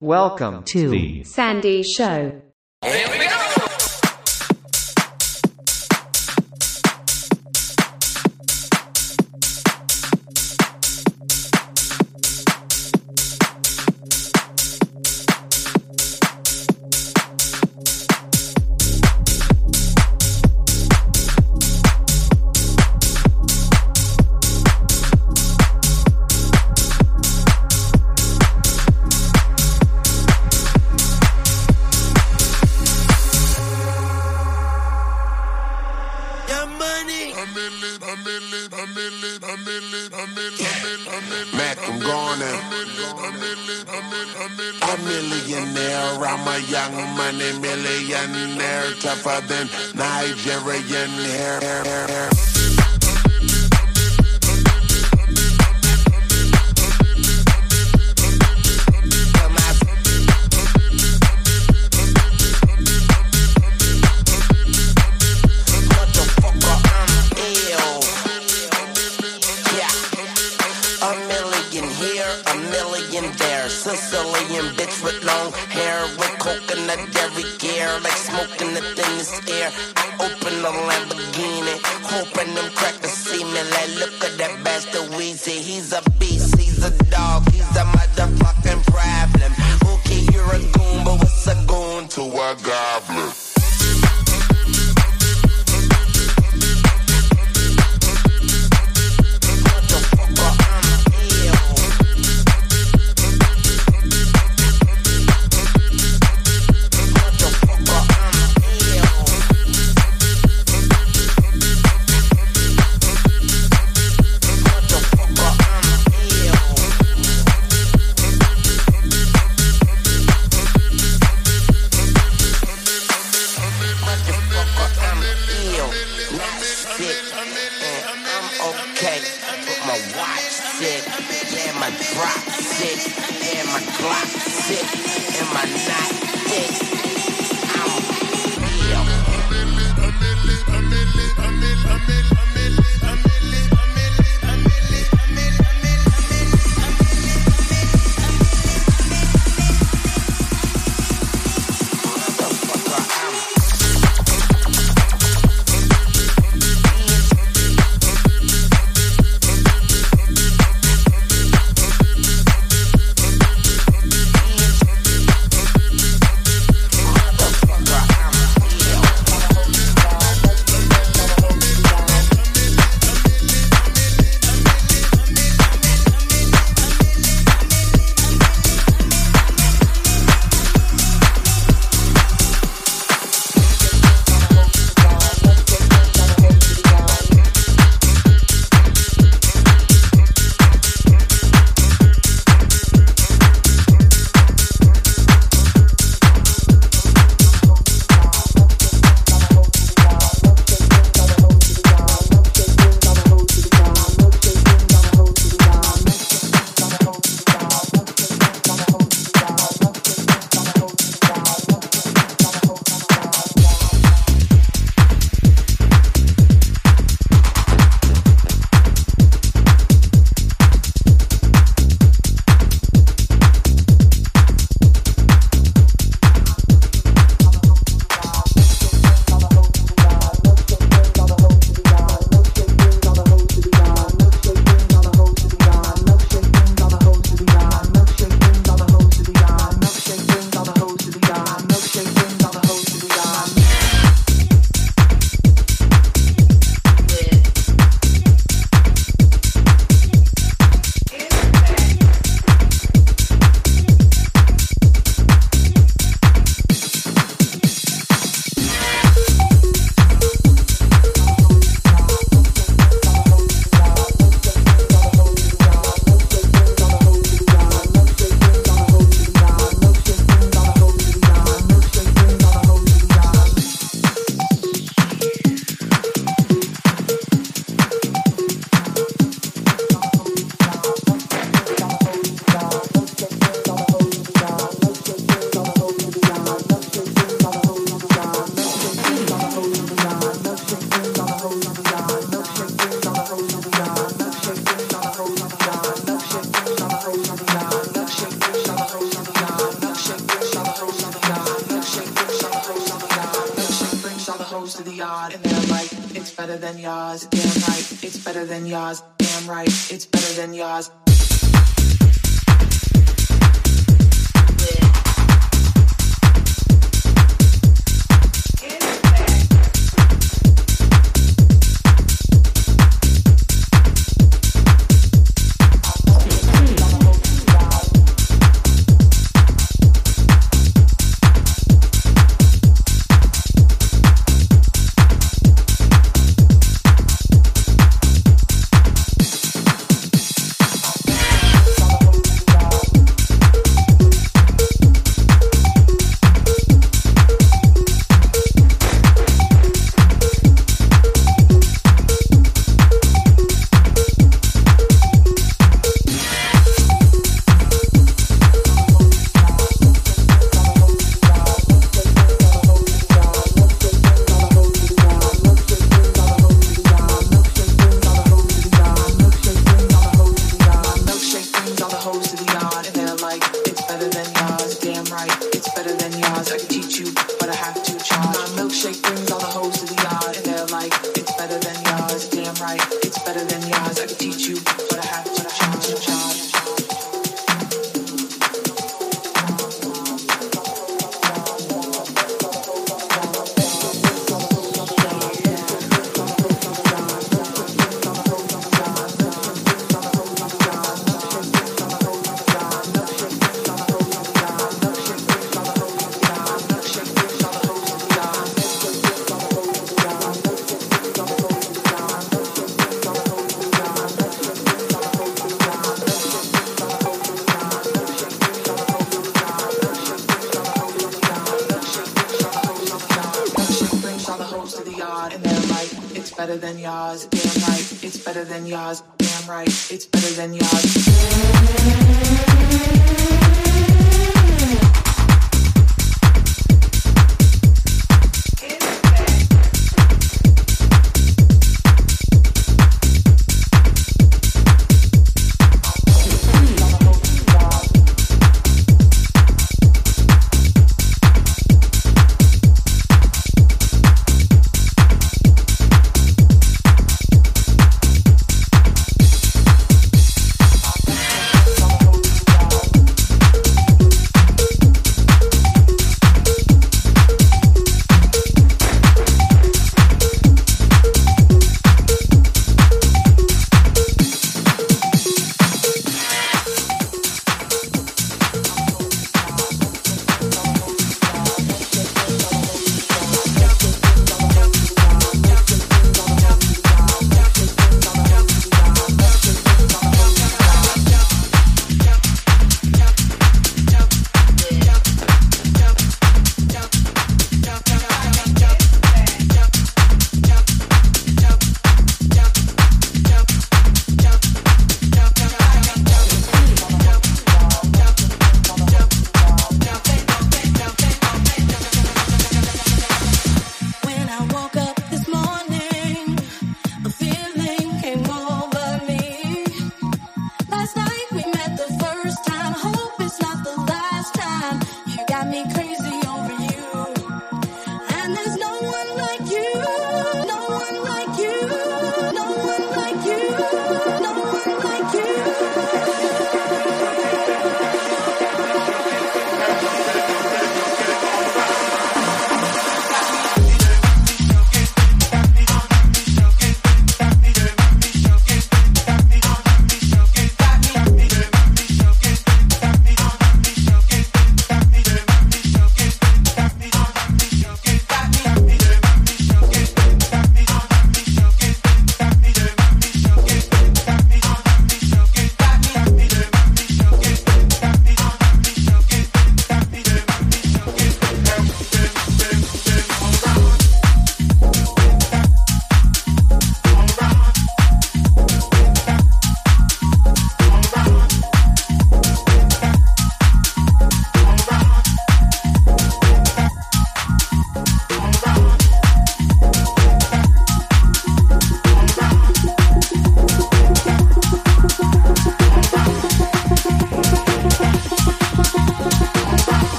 Welcome to the Sandy Show.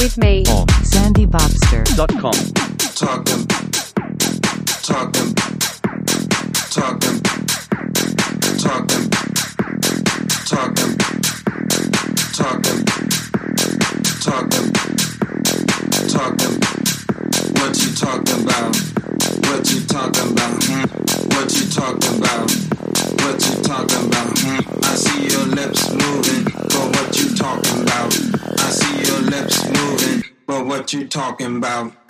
with me on sandybobster.com. Talk them. you're talking about.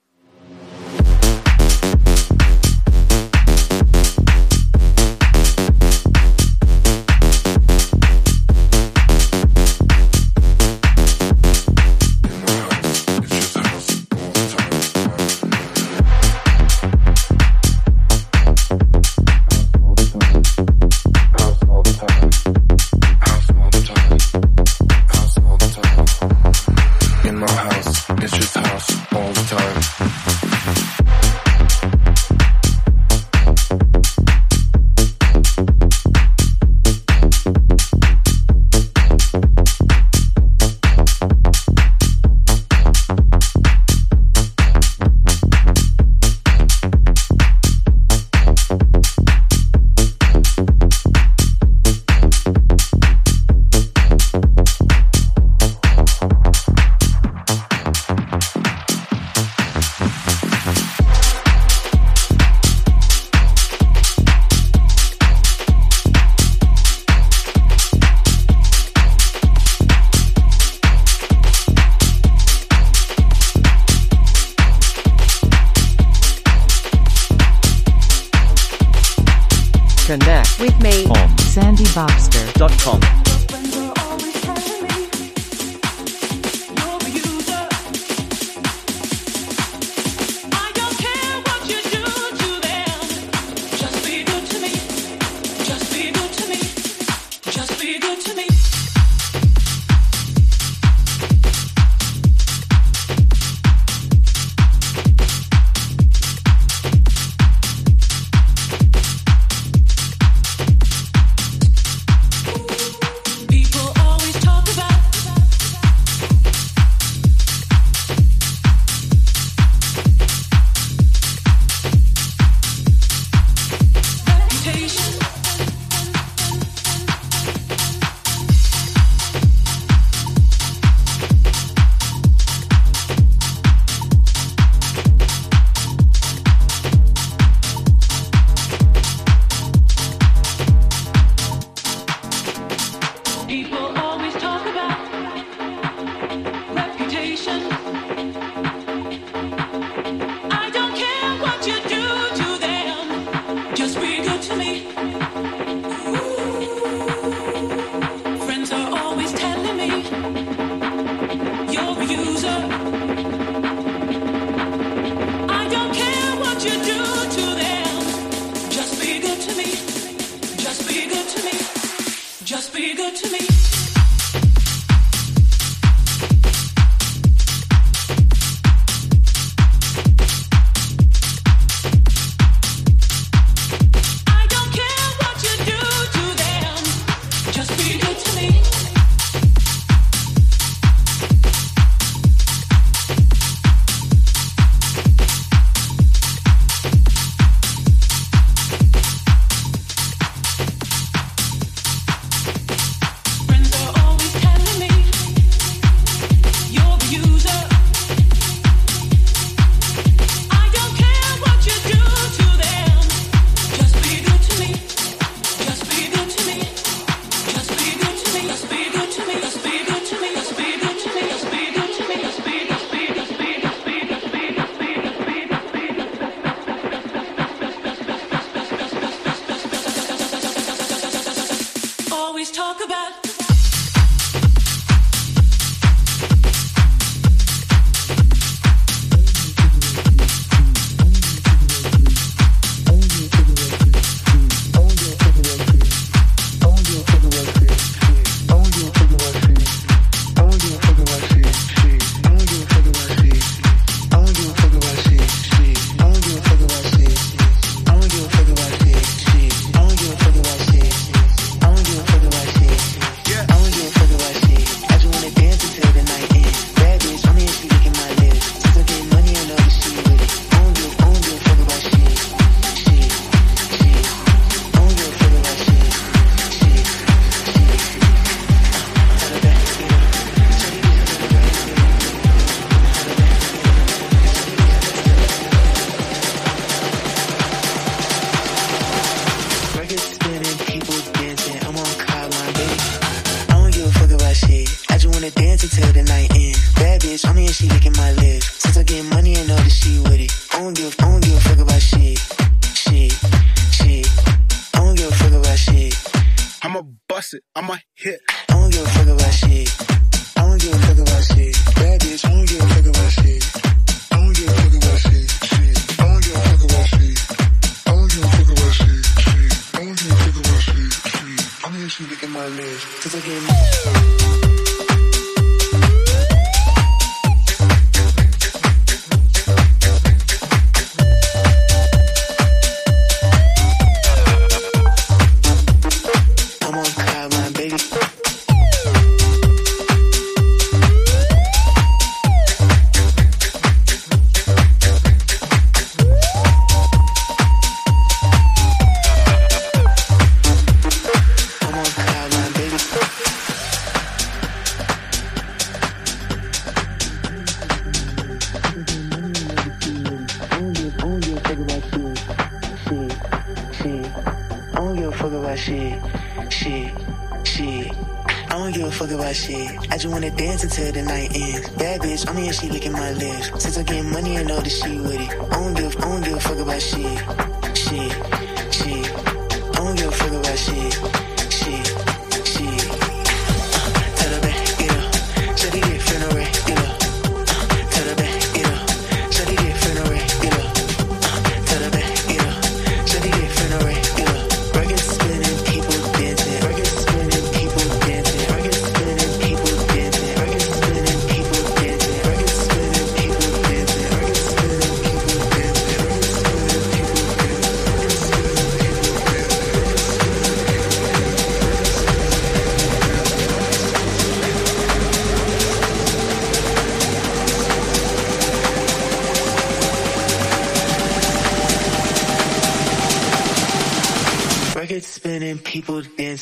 With me. On sandybobster.com.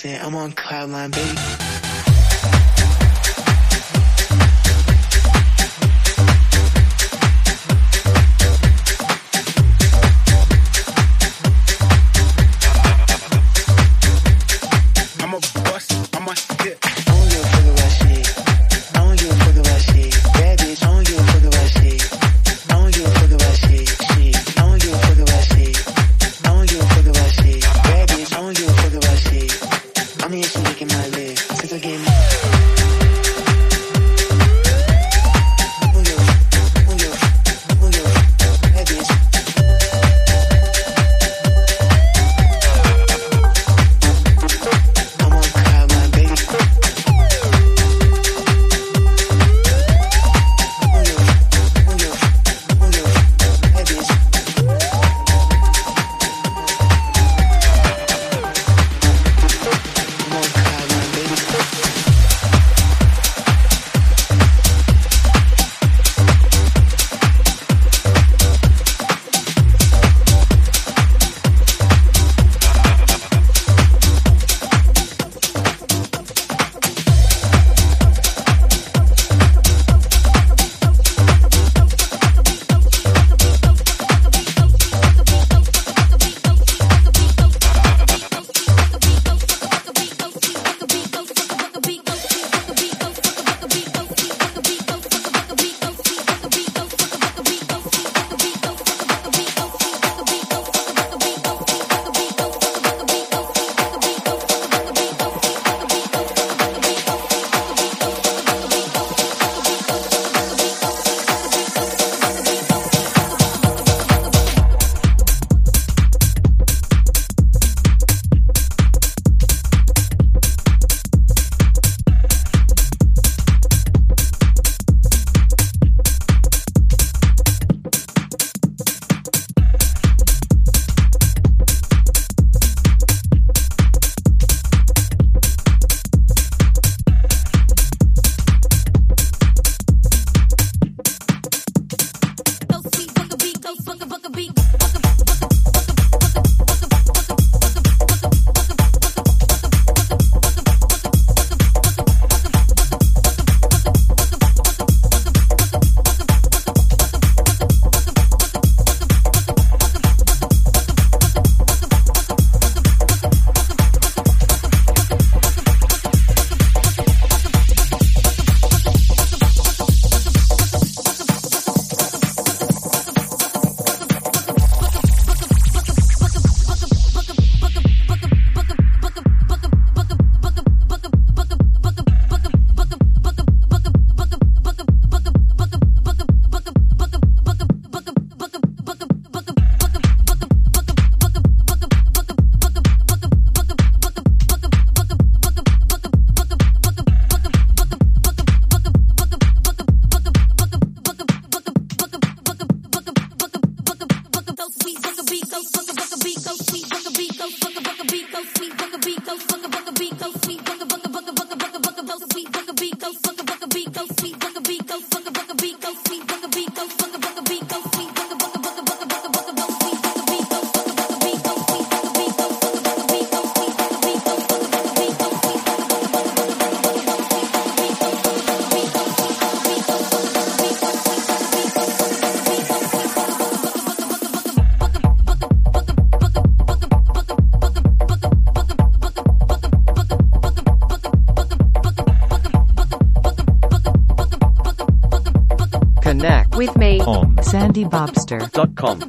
dancing. I'm on cloud nine, baby. Bobster.com.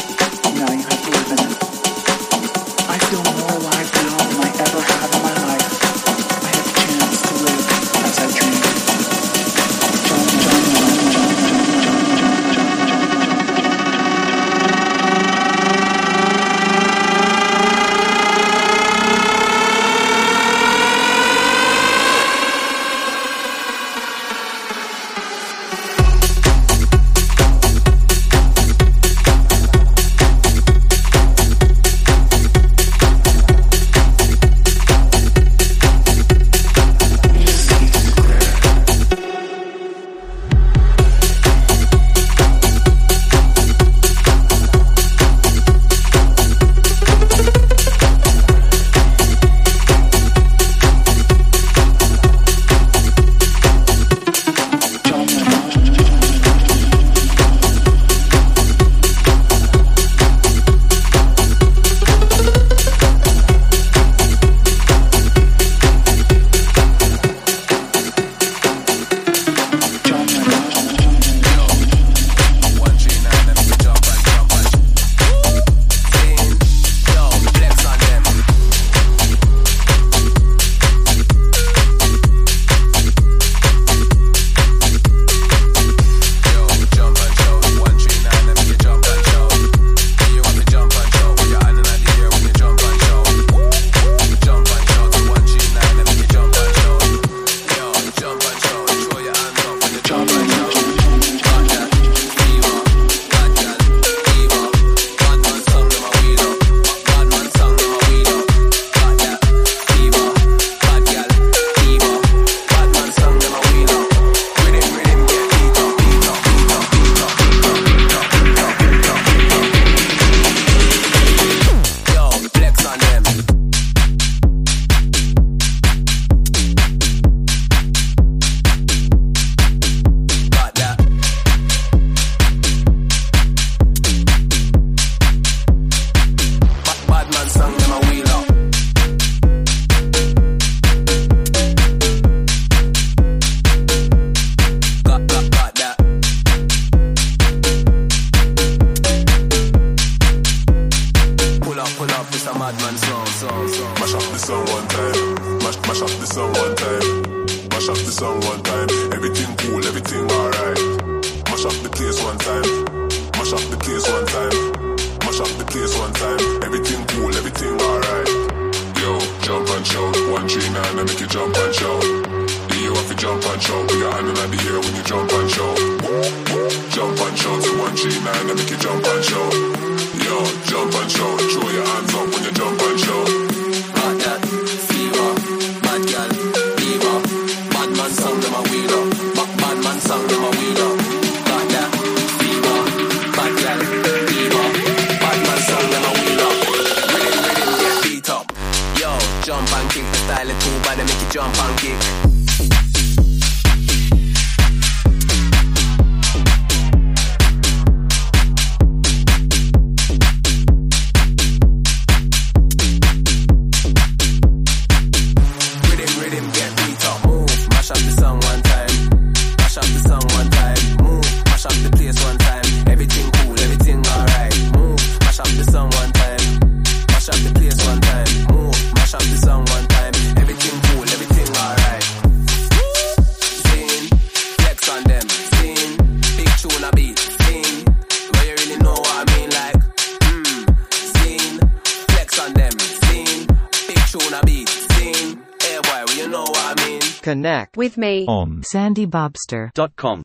On Sandy Bobster. dot com.